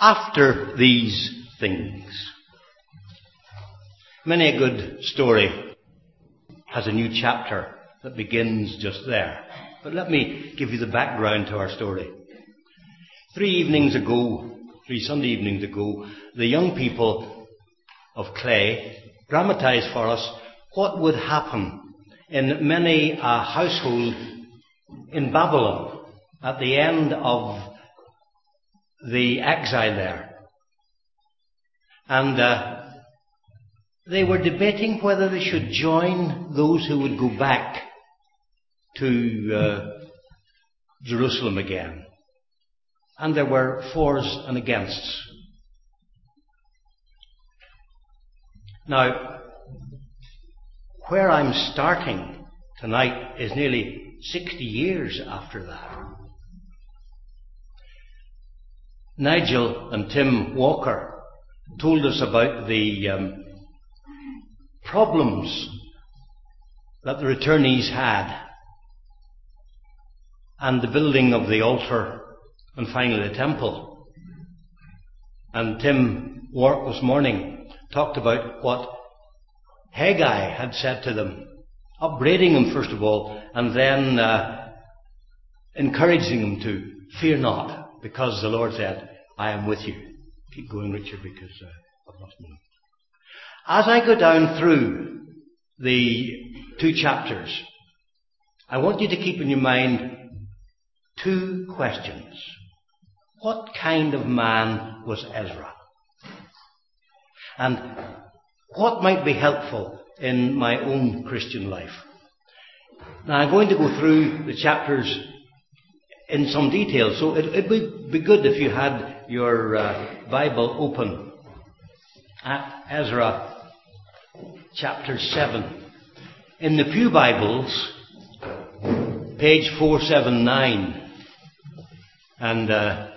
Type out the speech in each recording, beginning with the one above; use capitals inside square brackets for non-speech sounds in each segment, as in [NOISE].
after these things. Many a good story has a new chapter that begins just there. But let me give you the background to our story. Three evenings ago, three Sunday evenings ago, the young people of Clay dramatized for us what would happen in many a household in Babylon at the end of the exile there. And uh, they were debating whether they should join those who would go back to uh, Jerusalem again. And there were fors and againsts. Now, where I'm starting tonight is nearly 60 years after that. Nigel and Tim Walker told us about the um, problems that the returnees had and the building of the altar and finally the temple. And Tim Wark this morning talked about what Haggai had said to them, upbraiding them first of all, and then uh, encouraging them to fear not, because the Lord said, I am with you. Keep going, Richard, because uh, I've lost me. As I go down through the two chapters, I want you to keep in your mind two questions. What kind of man was Ezra? And what might be helpful in my own Christian life? Now, I'm going to go through the chapters in some detail, so it would be good if you had your uh, Bible open at Ezra chapter 7. In the Pew Bibles, page 479. And uh,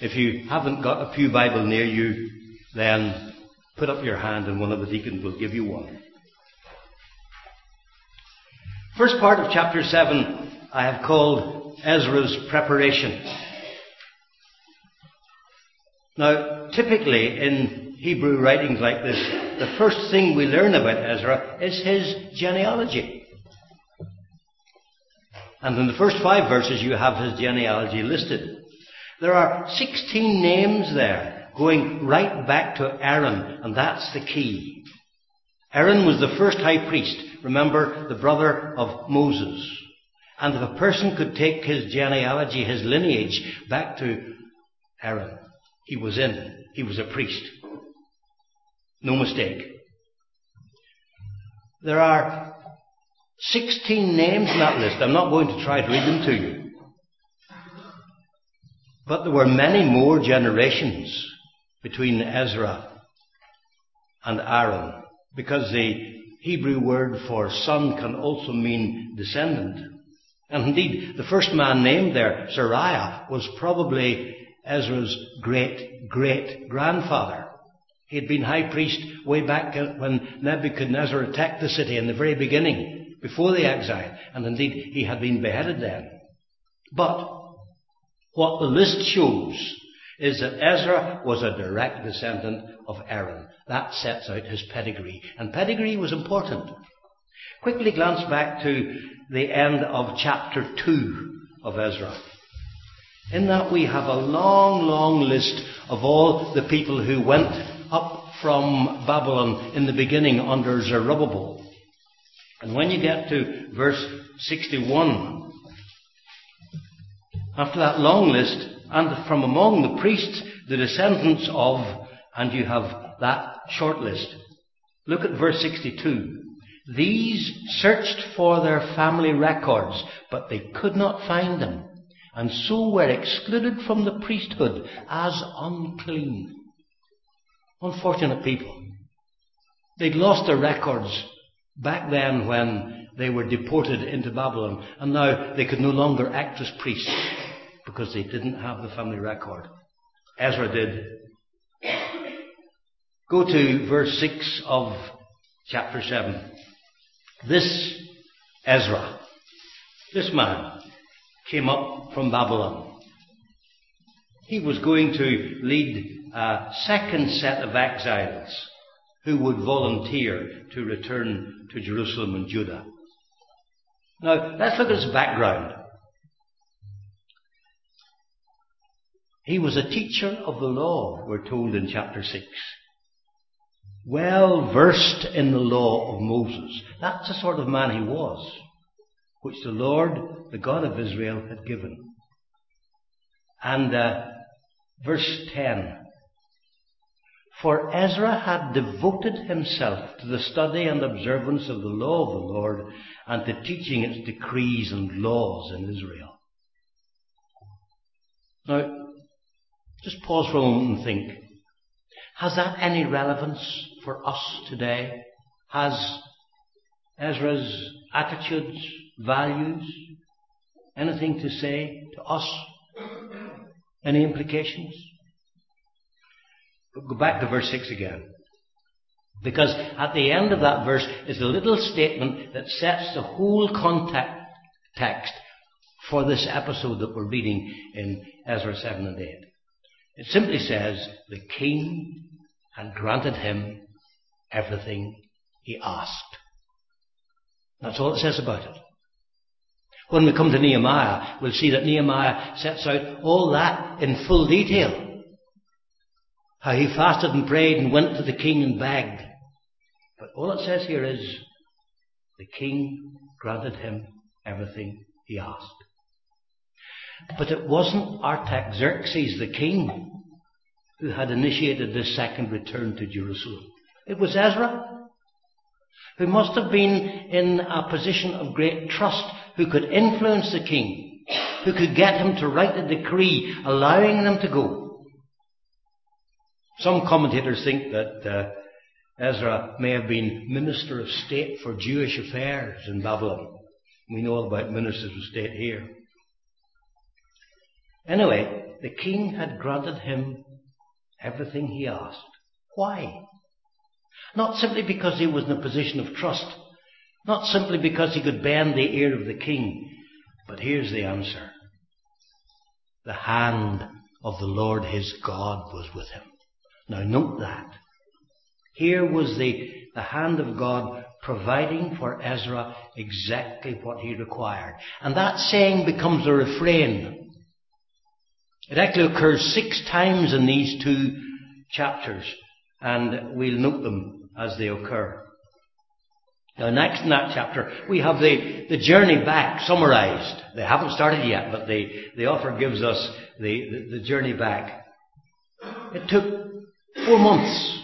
if you haven't got a Pew Bible near you, then put up your hand and one of the deacons will give you one. First part of chapter 7 I have called Ezra's preparation. Now, typically in Hebrew writings like this, the first thing we learn about Ezra is his genealogy. And in the first five verses, you have his genealogy listed. There are 16 names there, going right back to Aaron, and that's the key. Aaron was the first high priest, remember, the brother of Moses. And if a person could take his genealogy, his lineage, back to Aaron, he was in. He was a priest. No mistake. There are 16 names in that list. I'm not going to try to read them to you. But there were many more generations between Ezra and Aaron, because the Hebrew word for son can also mean descendant. And indeed, the first man named there, Seraiah, was probably Ezra's great great grandfather. He had been high priest way back when Nebuchadnezzar attacked the city in the very beginning, before the exile, and indeed he had been beheaded then. But what the list shows is that Ezra was a direct descendant of Aaron. That sets out his pedigree, and pedigree was important. Quickly glance back to the end of chapter 2 of Ezra. In that we have a long, long list of all the people who went up from Babylon in the beginning under Zerubbabel. And when you get to verse 61, after that long list, and from among the priests, the descendants of, and you have that short list. Look at verse 62. These searched for their family records, but they could not find them and so were excluded from the priesthood as unclean. Unfortunate people. They'd lost their records back then when they were deported into Babylon, and now they could no longer act as priests because they didn't have the family record. Ezra did. Go to verse 6 of chapter 7. This Ezra, this man, came up from Babylon. He was going to lead a second set of exiles who would volunteer to return to Jerusalem and Judah. Now, let's look at his background. He was a teacher of the law, we're told in chapter 6. Well versed in the law of Moses. That's the sort of man he was, which the Lord, the God of Israel, had given. And uh, verse 10 For Ezra had devoted himself to the study and observance of the law of the Lord and to teaching its decrees and laws in Israel. Now, just pause for a moment and think. Has that any relevance for us today? Has Ezra's attitudes, values, anything to say to us? Any implications? Go back to verse 6 again. Because at the end of that verse is a little statement that sets the whole context for this episode that we're reading in Ezra 7 and 8. It simply says, the king had granted him everything he asked. That's all it says about it. When we come to Nehemiah, we'll see that Nehemiah sets out all that in full detail. How he fasted and prayed and went to the king and begged. But all it says here is, the king granted him everything he asked. But it wasn't Artaxerxes, the king, who had initiated this second return to Jerusalem. It was Ezra, who must have been in a position of great trust, who could influence the king, who could get him to write a decree allowing them to go. Some commentators think that uh, Ezra may have been minister of state for Jewish affairs in Babylon. We know all about ministers of state here. Anyway, the king had granted him everything he asked. Why? Not simply because he was in a position of trust, not simply because he could bend the ear of the king, but here's the answer. The hand of the Lord his God was with him. Now note that. Here was the, the hand of God providing for Ezra exactly what he required. And that saying becomes a refrain. It actually occurs six times in these two chapters, and we'll note them as they occur. Now, next in that chapter, we have the, the journey back summarized. They haven't started yet, but the, the author gives us the, the, the journey back. It took four months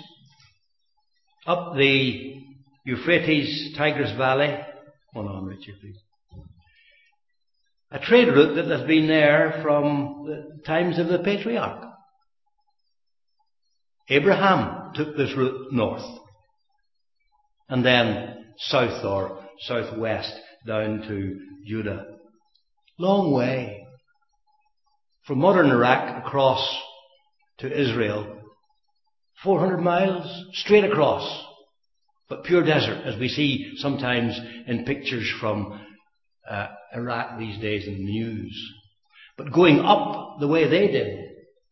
up the Euphrates Tigris Valley. Hold on, Richard, please a trade route that has been there from the times of the patriarch. Abraham took this route north and then south or southwest down to Judah. Long way from modern Iraq across to Israel. 400 miles straight across, but pure desert as we see sometimes in pictures from uh, Iraq these days in the news. But going up the way they did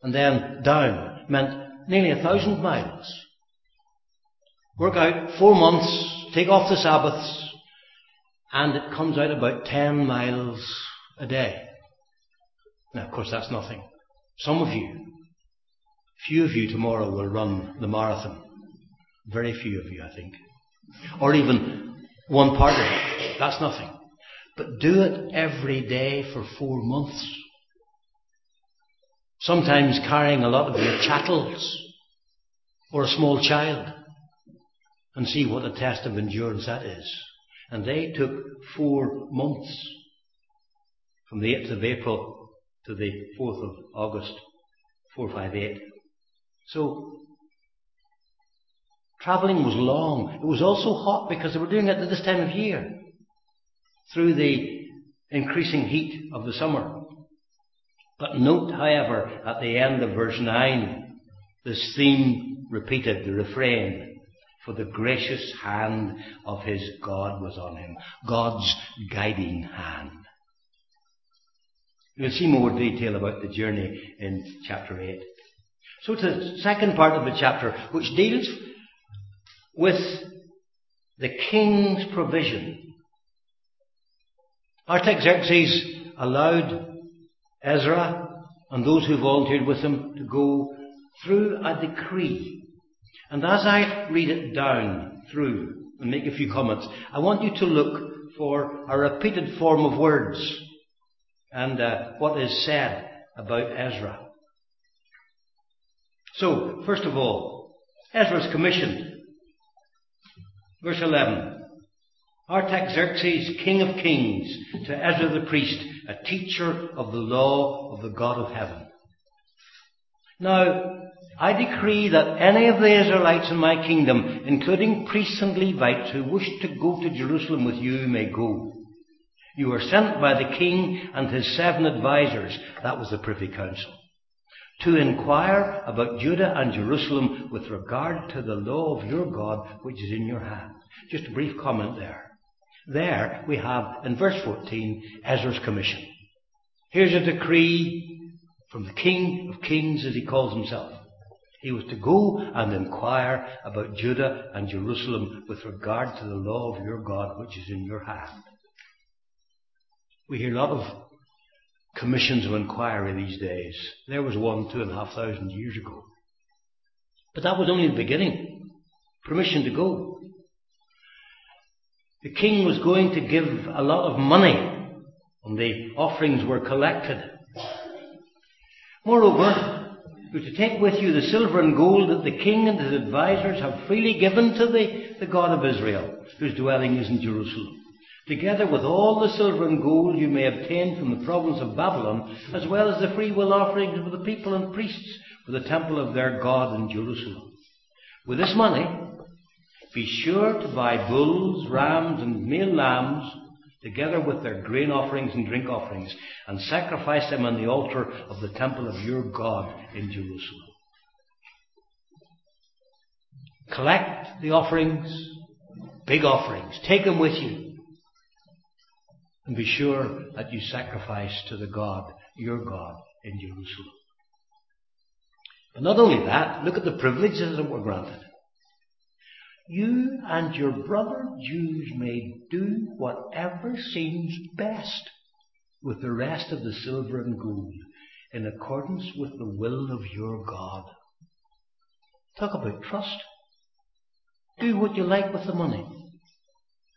and then down meant nearly a thousand miles. Work out four months, take off the Sabbaths, and it comes out about 10 miles a day. Now, of course, that's nothing. Some of you, few of you tomorrow will run the marathon. Very few of you, I think. Or even one part of it. That's nothing. But do it every day for four months. Sometimes carrying a lot of your chattels or a small child and see what a test of endurance that is. And they took four months from the 8th of April to the 4th of August, 458. So, travelling was long. It was also hot because they were doing it at this time of year through the increasing heat of the summer. But note, however, at the end of verse 9, this theme repeated, the refrain, for the gracious hand of his God was on him. God's guiding hand. You'll see more detail about the journey in chapter 8. So to the second part of the chapter, which deals with the king's provision. Artaxerxes allowed Ezra and those who volunteered with him to go through a decree. And as I read it down through and make a few comments, I want you to look for a repeated form of words and uh, what is said about Ezra. So, first of all, Ezra's commissioned. Verse 11. Artaxerxes, king of kings, to Ezra the priest, a teacher of the law of the God of heaven. Now, I decree that any of the Israelites in my kingdom, including priests and Levites who wish to go to Jerusalem with you, may go. You are sent by the king and his seven advisers, that was the privy council, to inquire about Judah and Jerusalem with regard to the law of your God which is in your hand. Just a brief comment there. There we have, in verse 14, Ezra's commission. Here's a decree from the King of Kings, as he calls himself. He was to go and inquire about Judah and Jerusalem with regard to the law of your God which is in your hand. We hear a lot of commissions of inquiry these days. There was one two and a half thousand years ago. But that was only the beginning. Permission to go. The king was going to give a lot of money and the offerings were collected. Moreover, you're to take with you the silver and gold that the king and his advisers have freely given to the, the God of Israel, whose dwelling is in Jerusalem. Together with all the silver and gold you may obtain from the province of Babylon, as well as the freewill offerings of the people and priests for the temple of their God in Jerusalem. With this money, be sure to buy bulls, rams, and male lambs, together with their grain offerings and drink offerings, and sacrifice them on the altar of the temple of your God in Jerusalem. Collect the offerings, big offerings, take them with you, and be sure that you sacrifice to the God, your God, in Jerusalem. But not only that, look at the privileges that were granted. You and your brother Jews may do whatever seems best with the rest of the silver and gold in accordance with the will of your God. Talk about trust. Do what you like with the money.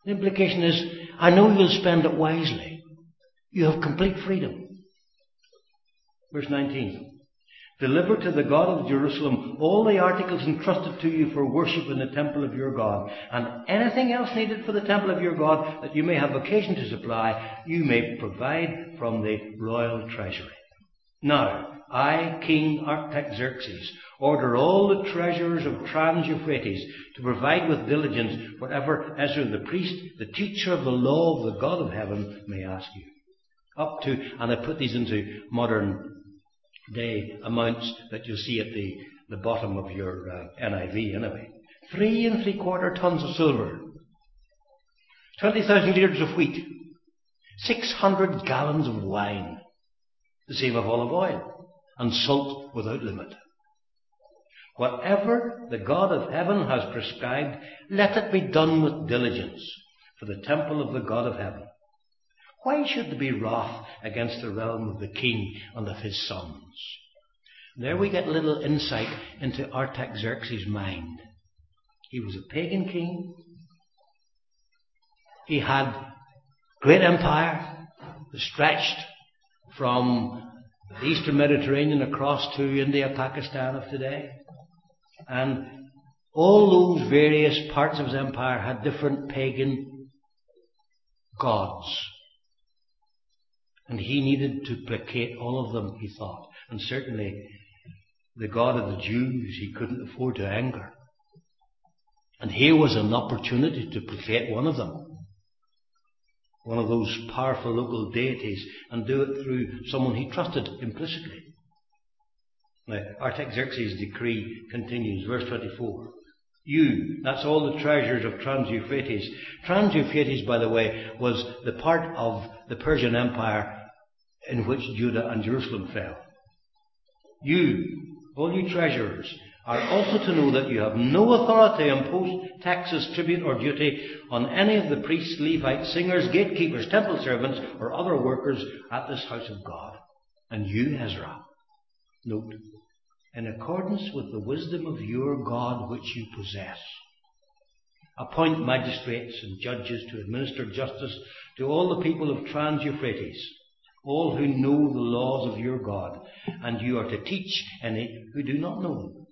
The implication is, I know you'll spend it wisely. You have complete freedom. Verse 19. Deliver to the God of Jerusalem all the articles entrusted to you for worship in the temple of your God, and anything else needed for the temple of your God that you may have occasion to supply, you may provide from the royal treasury. Now, I, King Artaxerxes, order all the treasurers of Trans-Euphrates to provide with diligence whatever Ezra the priest, the teacher of the law of the God of heaven, may ask you. Up to, and I put these into modern day amounts that you see at the, the bottom of your uh, NIV anyway. Three and three quarter tons of silver, 20,000 litres of wheat, 600 gallons of wine, the same of olive oil, and salt without limit. Whatever the God of heaven has prescribed, let it be done with diligence for the temple of the God of heaven. Why should there be wrath against the realm of the king and of his sons? There we get little insight into Artaxerxes' mind. He was a pagan king. He had great empire that stretched from the eastern Mediterranean across to India, Pakistan of today. And all those various parts of his empire had different pagan gods. And he needed to placate all of them, he thought. And certainly the God of the Jews he couldn't afford to anger. And here was an opportunity to placate one of them. One of those powerful local deities and do it through someone he trusted implicitly. Now, Artaxerxes' decree continues, verse 24. You, that's all the treasures of Trans-Euphrates. Trans-Euphrates, by the way, was the part of the Persian Empire in which Judah and Jerusalem fell. You, all you treasurers, are also to know that you have no authority to impose taxes, tribute, or duty on any of the priests, Levites, singers, gatekeepers, temple servants, or other workers at this house of God. And you, Ezra, note, in accordance with the wisdom of your God which you possess, appoint magistrates and judges to administer justice to all the people of Trans Euphrates, all who know the laws of your God, and you are to teach any who do not know them.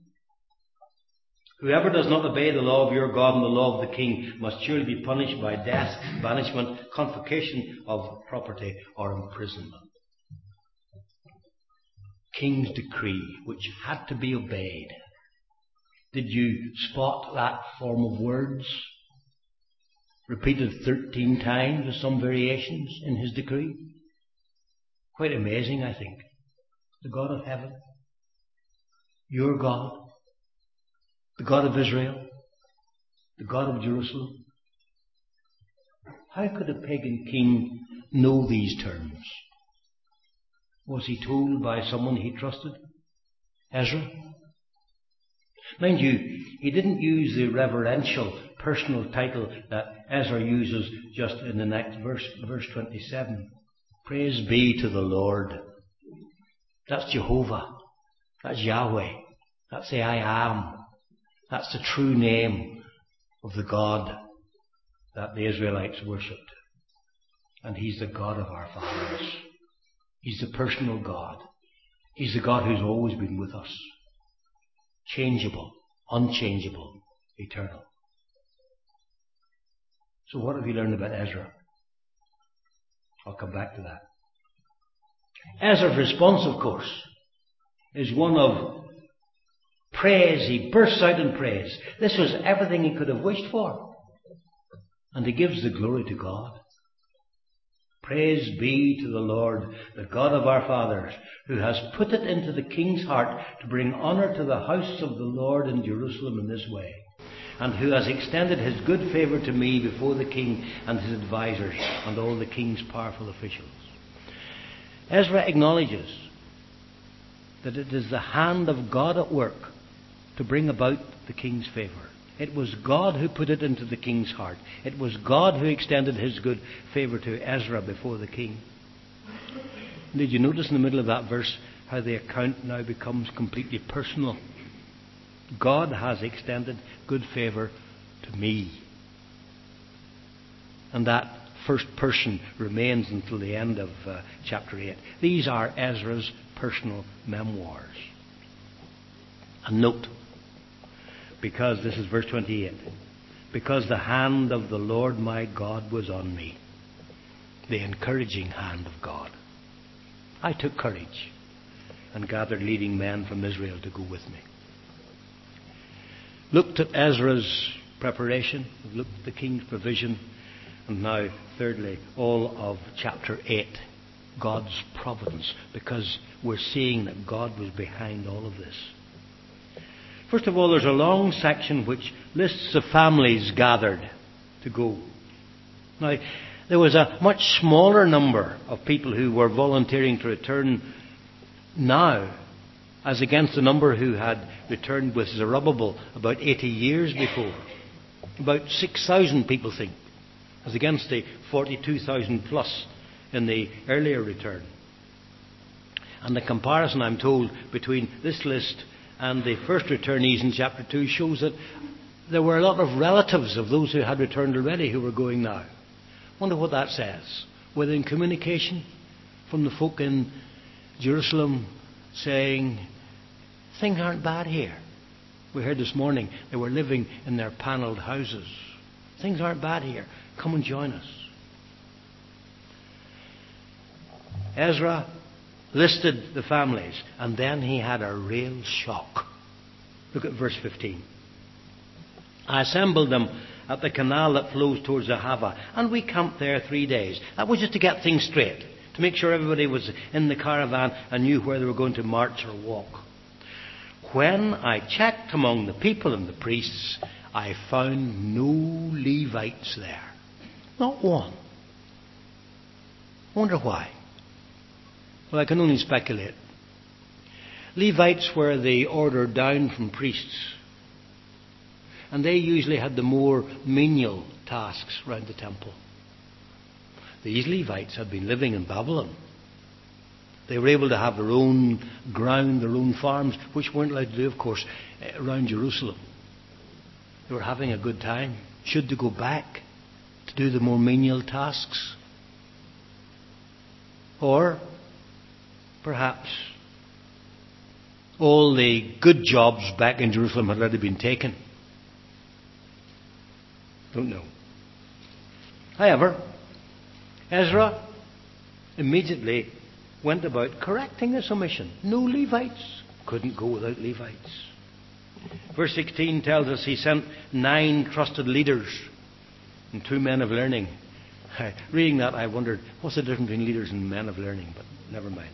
Whoever does not obey the law of your God and the law of the king must surely be punished by death, banishment, confiscation of property, or imprisonment. King's decree, which had to be obeyed. Did you spot that form of words? Repeated 13 times with some variations in his decree. Quite amazing, I think. The God of heaven, your God, the God of Israel, the God of Jerusalem. How could a pagan king know these terms? Was he told by someone he trusted? Ezra? Mind you, he didn't use the reverential personal title that Ezra uses just in the next verse, verse 27. Praise be to the Lord. That's Jehovah. That's Yahweh. That's the I am. That's the true name of the God that the Israelites worshipped. And He's the God of our fathers. He's the personal God. He's the God who's always been with us. Changeable, unchangeable, eternal. So what have you learned about Ezra? I'll come back to that. Ezra's response, of course, is one of Praise. He bursts out in praise. This was everything he could have wished for. And he gives the glory to God. Praise be to the Lord, the God of our fathers, who has put it into the king's heart to bring honour to the house of the Lord in Jerusalem in this way, and who has extended his good favour to me before the king and his advisers and all the king's powerful officials. Ezra acknowledges that it is the hand of God at work to bring about the king's favour. It was God who put it into the king's heart. It was God who extended his good favour to Ezra before the king. Did you notice in the middle of that verse how the account now becomes completely personal? God has extended good favour to me. And that first person remains until the end of uh, chapter 8. These are Ezra's personal memoirs. And note, because this is verse 28 because the hand of the Lord my God was on me. The encouraging hand of God. I took courage and gathered leading men from Israel to go with me. Looked at Ezra's preparation, looked at the king's provision, and now, thirdly, all of chapter 8, God's providence, because we're seeing that God was behind all of this. First of all, there's a long section which lists the families gathered to go. Now, there was a much smaller number of people who were volunteering to return now as against the number who had returned with Zerubbabel about 80 years before. About 6,000 people think, as against the 42,000 plus in the earlier return. And the comparison, I'm told, between this list and the first returnees in chapter 2 shows that there were a lot of relatives of those who had returned already who were going now. Wonder what that says. Within communication from the folk in Jerusalem saying, things aren't bad here. We heard this morning they were living in their panelled houses. Things aren't bad here. Come and join us. Ezra listed the families, and then he had a real shock. Look at verse 15. I assembled them at the canal that flows towards Ahava, and we camped there three days. That was just to get things straight, to make sure everybody was in the caravan and knew where they were going to march or walk. When I checked among the people and the priests, I found no Levites there. Not one. Wonder why. Well, I can only speculate. Levites were the order down from priests. And they usually had the more menial tasks round the temple. These Levites had been living in Babylon. They were able to have their own ground, their own farms, which weren't allowed to do, of course, eh, around Jerusalem. They were having a good time. Should they go back to do the more menial tasks? Or perhaps all the good jobs back in Jerusalem had already been taken. Don't know. However, Ezra immediately went about correcting this omission. No Levites. Couldn't go without Levites. Verse 16 tells us he sent nine trusted leaders and two men of learning. [LAUGHS] Reading that, I wondered, what's the difference between leaders and men of learning? But never mind.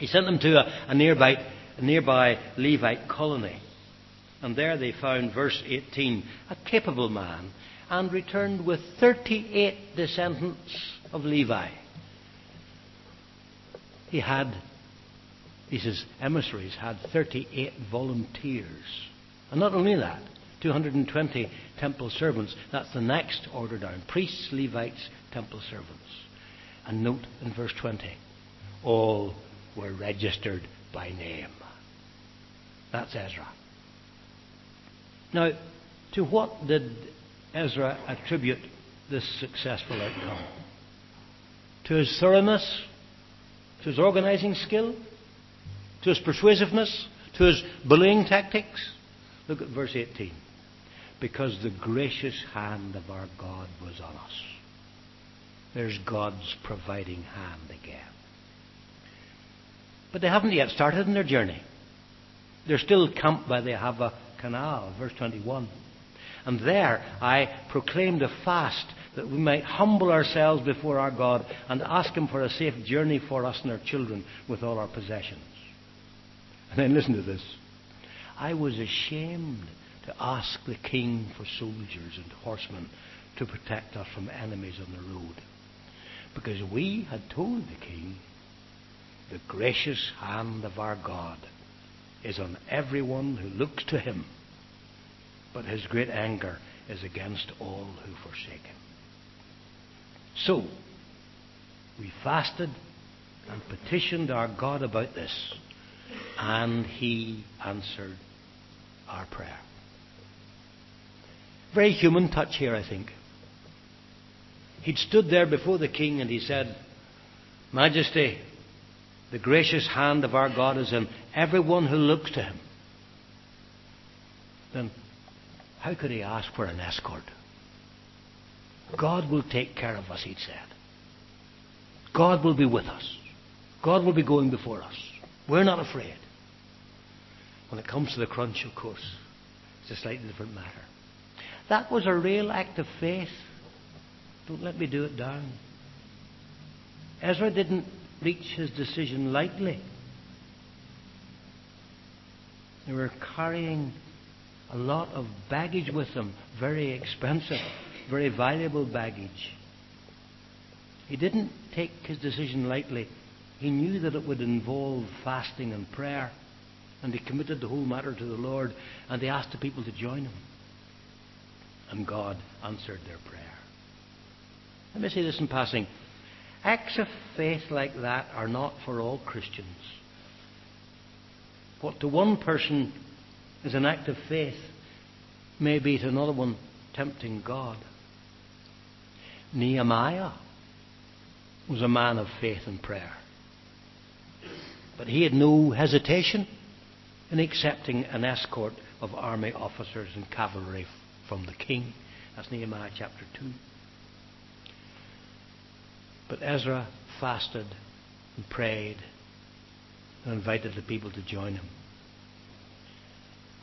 He sent them to a, a nearby, a nearby Levite colony. And there they found, verse 18, a capable man, and returned with 38 descendants of Levi. He had, he says, emissaries had 38 volunteers. And not only that, 220 temple servants. That's the next order down. Priests, Levites, temple servants. And note in verse 20, all were registered by name. That's Ezra. Now, to what did Ezra attribute this successful outcome? To his thoroughness? To his organizing skill? To his persuasiveness? To his bullying tactics? Look at verse 18. Because the gracious hand of our God was on us. There's God's providing hand again. But they haven't yet started in their journey. They're still camped by the Ahava Canal, verse 21. And there I proclaimed a fast that we might humble ourselves before our God and ask Him for a safe journey for us and our children with all our possessions. And then listen to this. I was ashamed to ask the king for soldiers and horsemen to protect us from enemies on the road. Because we had told the king the gracious hand of our God is on everyone who looks to him, but his great anger is against all who forsake him. So, we fasted and petitioned our God about this, and he answered our prayer. Very human touch here, I think. He'd stood there before the king and he said, Majesty, the gracious hand of our God is in everyone who looks to him. Then how could he ask for an escort? God will take care of us, he'd said. God will be with us. God will be going before us. We're not afraid. When it comes to the crunch, of course, it's a slightly different matter. That was a real act of faith. Don't let me do it down. Ezra didn't reach his decision lightly. They were carrying a lot of baggage with them, very expensive, very valuable baggage. He didn't take his decision lightly. He knew that it would involve fasting and prayer, and he committed the whole matter to the Lord, and he asked the people to join him. And God answered their prayer. Let me say this in passing. Acts of faith like that are not for all Christians. What to one person is an act of faith may be to another one tempting God. Nehemiah was a man of faith and prayer. But he had no hesitation in accepting an escort of army officers and cavalry from the king. That's Nehemiah chapter 2. But Ezra fasted and prayed and invited the people to join him.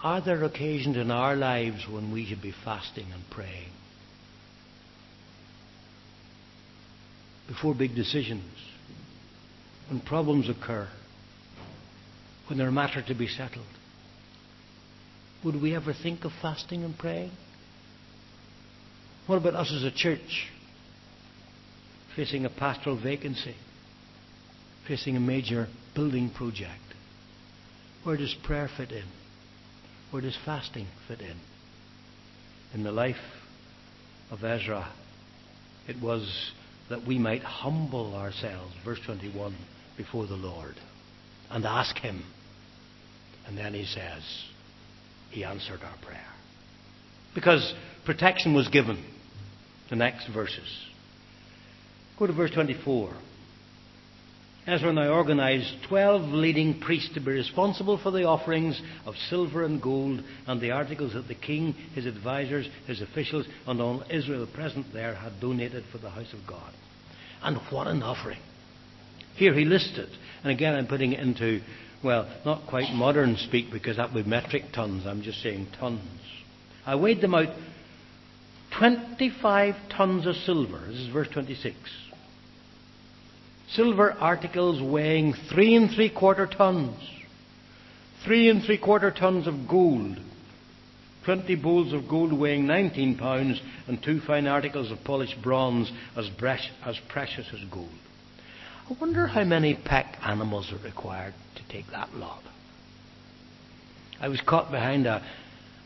Are there occasions in our lives when we should be fasting and praying? Before big decisions, when problems occur, when there are matters to be settled, would we ever think of fasting and praying? What about us as a church? Facing a pastoral vacancy, facing a major building project. Where does prayer fit in? Where does fasting fit in? In the life of Ezra, it was that we might humble ourselves, verse 21, before the Lord and ask Him. And then He says, He answered our prayer. Because protection was given. The next verses. Go to verse 24. Ezra now organized 12 leading priests to be responsible for the offerings of silver and gold and the articles that the king, his advisers, his officials, and all Israel present there had donated for the house of God. And what an offering! Here he listed, and again I'm putting it into, well, not quite modern speak because that would be metric tons, I'm just saying tons. I weighed them out 25 tons of silver. This is verse 26 silver articles weighing three and three quarter tons, three and three quarter tons of gold, 20 bowls of gold weighing 19 pounds, and two fine articles of polished bronze as, as precious as gold. I wonder how many pack animals are required to take that lot. I was caught behind a,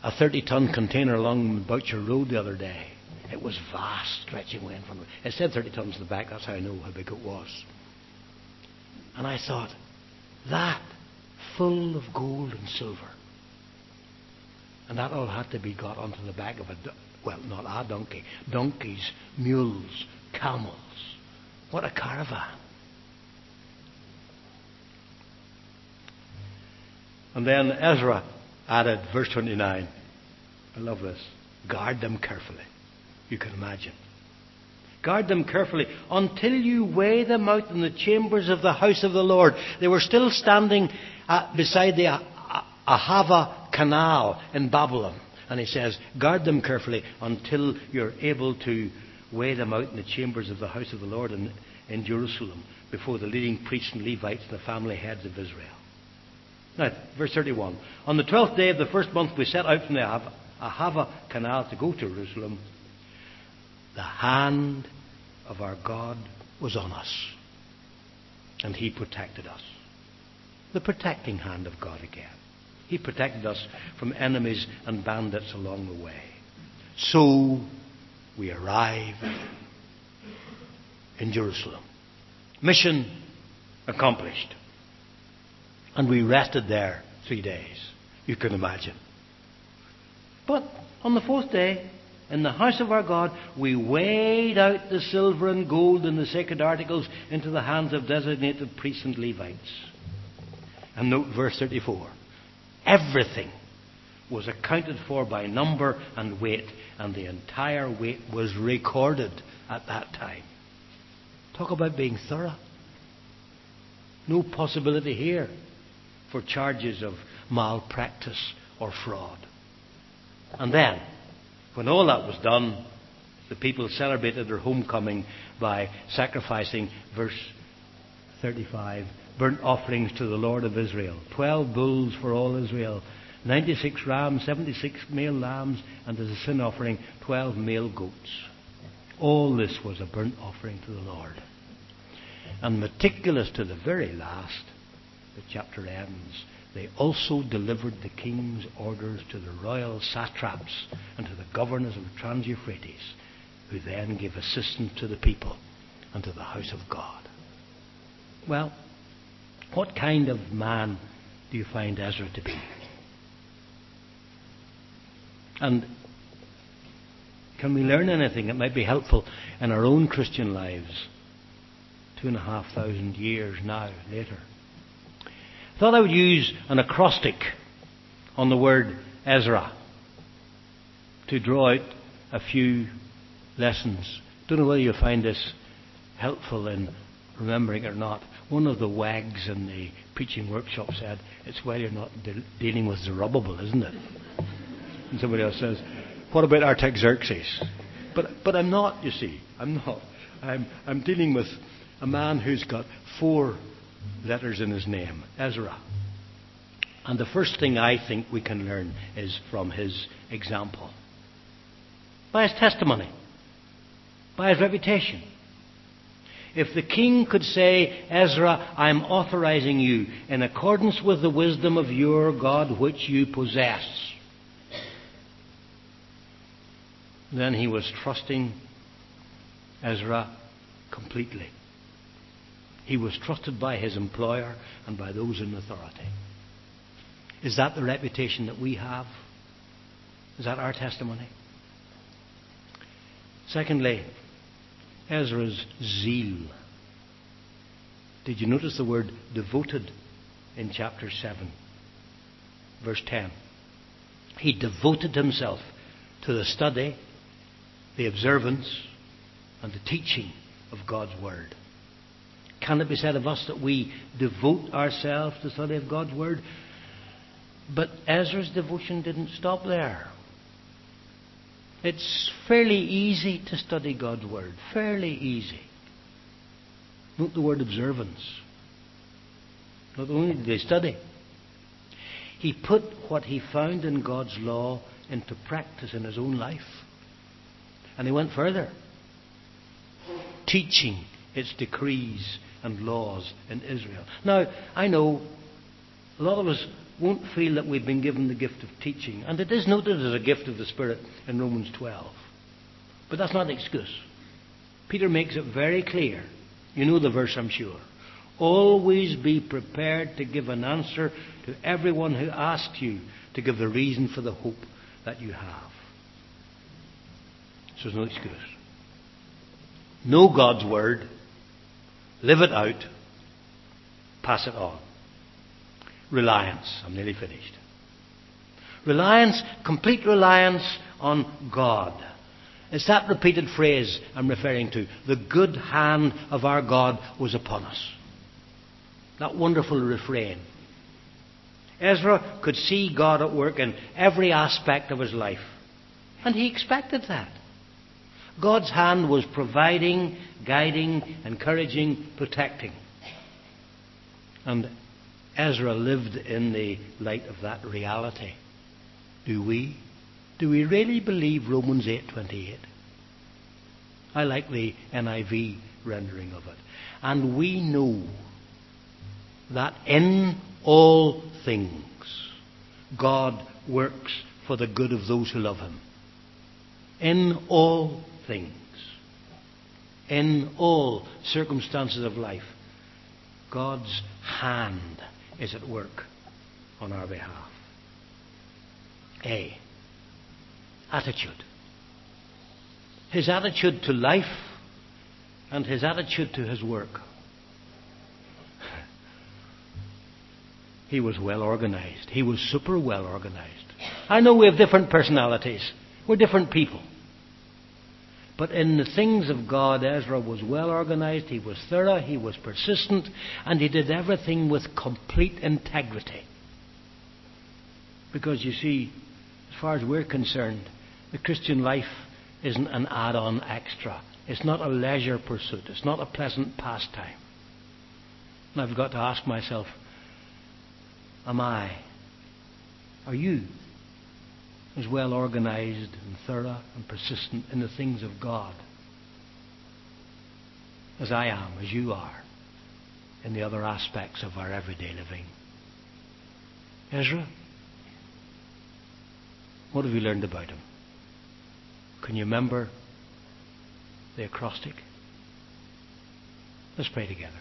a 30 ton container along Boucher Road the other day. It was vast, stretching away in front of me. It said 30 tons in the back, that's how I know how big it was. And I thought, that full of gold and silver. And that all had to be got onto the back of a, well, not a donkey, donkeys, mules, camels. What a caravan. And then Ezra added, verse 29. I love this. Guard them carefully. You can imagine. Guard them carefully until you weigh them out in the chambers of the house of the Lord. They were still standing uh, beside the uh, Ahava Canal in Babylon. And he says, guard them carefully until you're able to weigh them out in the chambers of the house of the Lord in, in Jerusalem before the leading priests and Levites and the family heads of Israel. Now, verse 31. On the twelfth day of the first month, we set out from the Ahava Canal to go to Jerusalem the hand of our God was on us. And He protected us. The protecting hand of God again. He protected us from enemies and bandits along the way. So we arrived in Jerusalem. Mission accomplished. And we rested there three days. You can imagine. But on the fourth day, in the house of our God, we weighed out the silver and gold and the sacred articles into the hands of designated priests and Levites. And note verse 34. Everything was accounted for by number and weight, and the entire weight was recorded at that time. Talk about being thorough. No possibility here for charges of malpractice or fraud. And then, when all that was done, the people celebrated their homecoming by sacrificing, verse 35, burnt offerings to the Lord of Israel. Twelve bulls for all Israel, 96 rams, 76 male lambs, and as a sin offering, 12 male goats. All this was a burnt offering to the Lord. And meticulous to the very last, the chapter ends they also delivered the king's orders to the royal satraps and to the governors of Trans Euphrates, who then gave assistance to the people and to the house of God. Well, what kind of man do you find Ezra to be? And can we learn anything that might be helpful in our own Christian lives two and a half thousand years now later? Thought I would use an acrostic on the word Ezra to draw out a few lessons. Don't know whether you'll find this helpful in remembering it or not. One of the wags in the preaching workshop said, It's why you're not de- dealing with Zerubbabel, isn't it? And somebody else says, What about Artaxerxes? But, but I'm not, you see. I'm not. I'm, I'm dealing with a man who's got four letters in his name, Ezra. And the first thing I think we can learn is from his example. By his testimony, by his reputation. If the king could say, Ezra, I am authorizing you in accordance with the wisdom of your God which you possess, then he was trusting Ezra completely. He was trusted by his employer and by those in authority. Is that the reputation that we have? Is that our testimony? Secondly, Ezra's zeal. Did you notice the word devoted in chapter 7, verse 10? He devoted himself to the study, the observance, and the teaching of God's Word. Can it be said of us that we devote ourselves to the study of God's Word? But Ezra's devotion didn't stop there. It's fairly easy to study God's Word. Fairly easy. Note the word observance. Not only did they study, he put what he found in God's law into practice in his own life. And he went further, teaching its decrees and laws in Israel. Now, I know a lot of us won't feel that we've been given the gift of teaching. And it is noted as a gift of the Spirit in Romans 12. But that's not an excuse. Peter makes it very clear. You know the verse, I'm sure. Always be prepared to give an answer to everyone who asks you to give the reason for the hope that you have. So there's no excuse. Know God's Word, live it out, pass it on. Reliance. I'm nearly finished. Reliance, complete reliance on God. It's that repeated phrase I'm referring to. The good hand of our God was upon us. That wonderful refrain. Ezra could see God at work in every aspect of his life. And he expected that. God's hand was providing, guiding, encouraging, protecting. And Ezra lived in the light of that reality. Do we? Do we really believe Romans 8:28? I like the NIV rendering of it. And we know that in all things God works for the good of those who love him. In all things. In all circumstances of life. God's hand is at work on our behalf. A. Attitude. His attitude to life and his attitude to his work. He was well organized. He was super well organized. I know we have different personalities. We're different people. But in the things of God, Ezra was well organized, he was thorough, he was persistent, and he did everything with complete integrity. Because you see, as far as we're concerned, the Christian life isn't an add on extra. It's not a leisure pursuit. It's not a pleasant pastime. And I've got to ask myself, am I? Are you as well organized and thorough and persistent in the things of God as I am, as you are, in the other aspects of our everyday living. Ezra, what have you learned about him? Can you remember the acrostic? Let's pray together.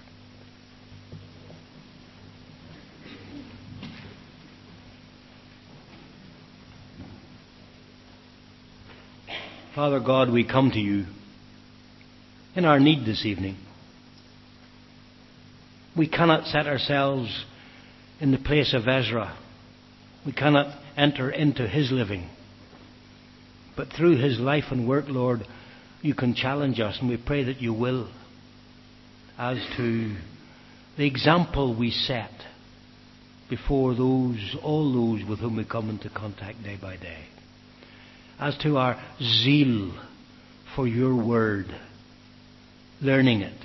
Father God, we come to you in our need this evening. We cannot set ourselves in the place of Ezra. We cannot enter into his living. But through his life and work, Lord, you can challenge us, and we pray that you will, as to the example we set before those, all those with whom we come into contact day by day as to our zeal for your word, learning it,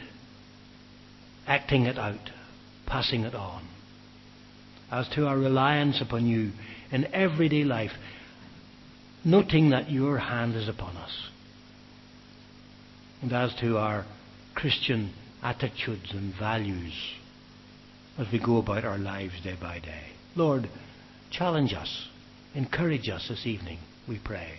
acting it out, passing it on, as to our reliance upon you in everyday life, noting that your hand is upon us, and as to our Christian attitudes and values as we go about our lives day by day. Lord, challenge us, encourage us this evening, we pray,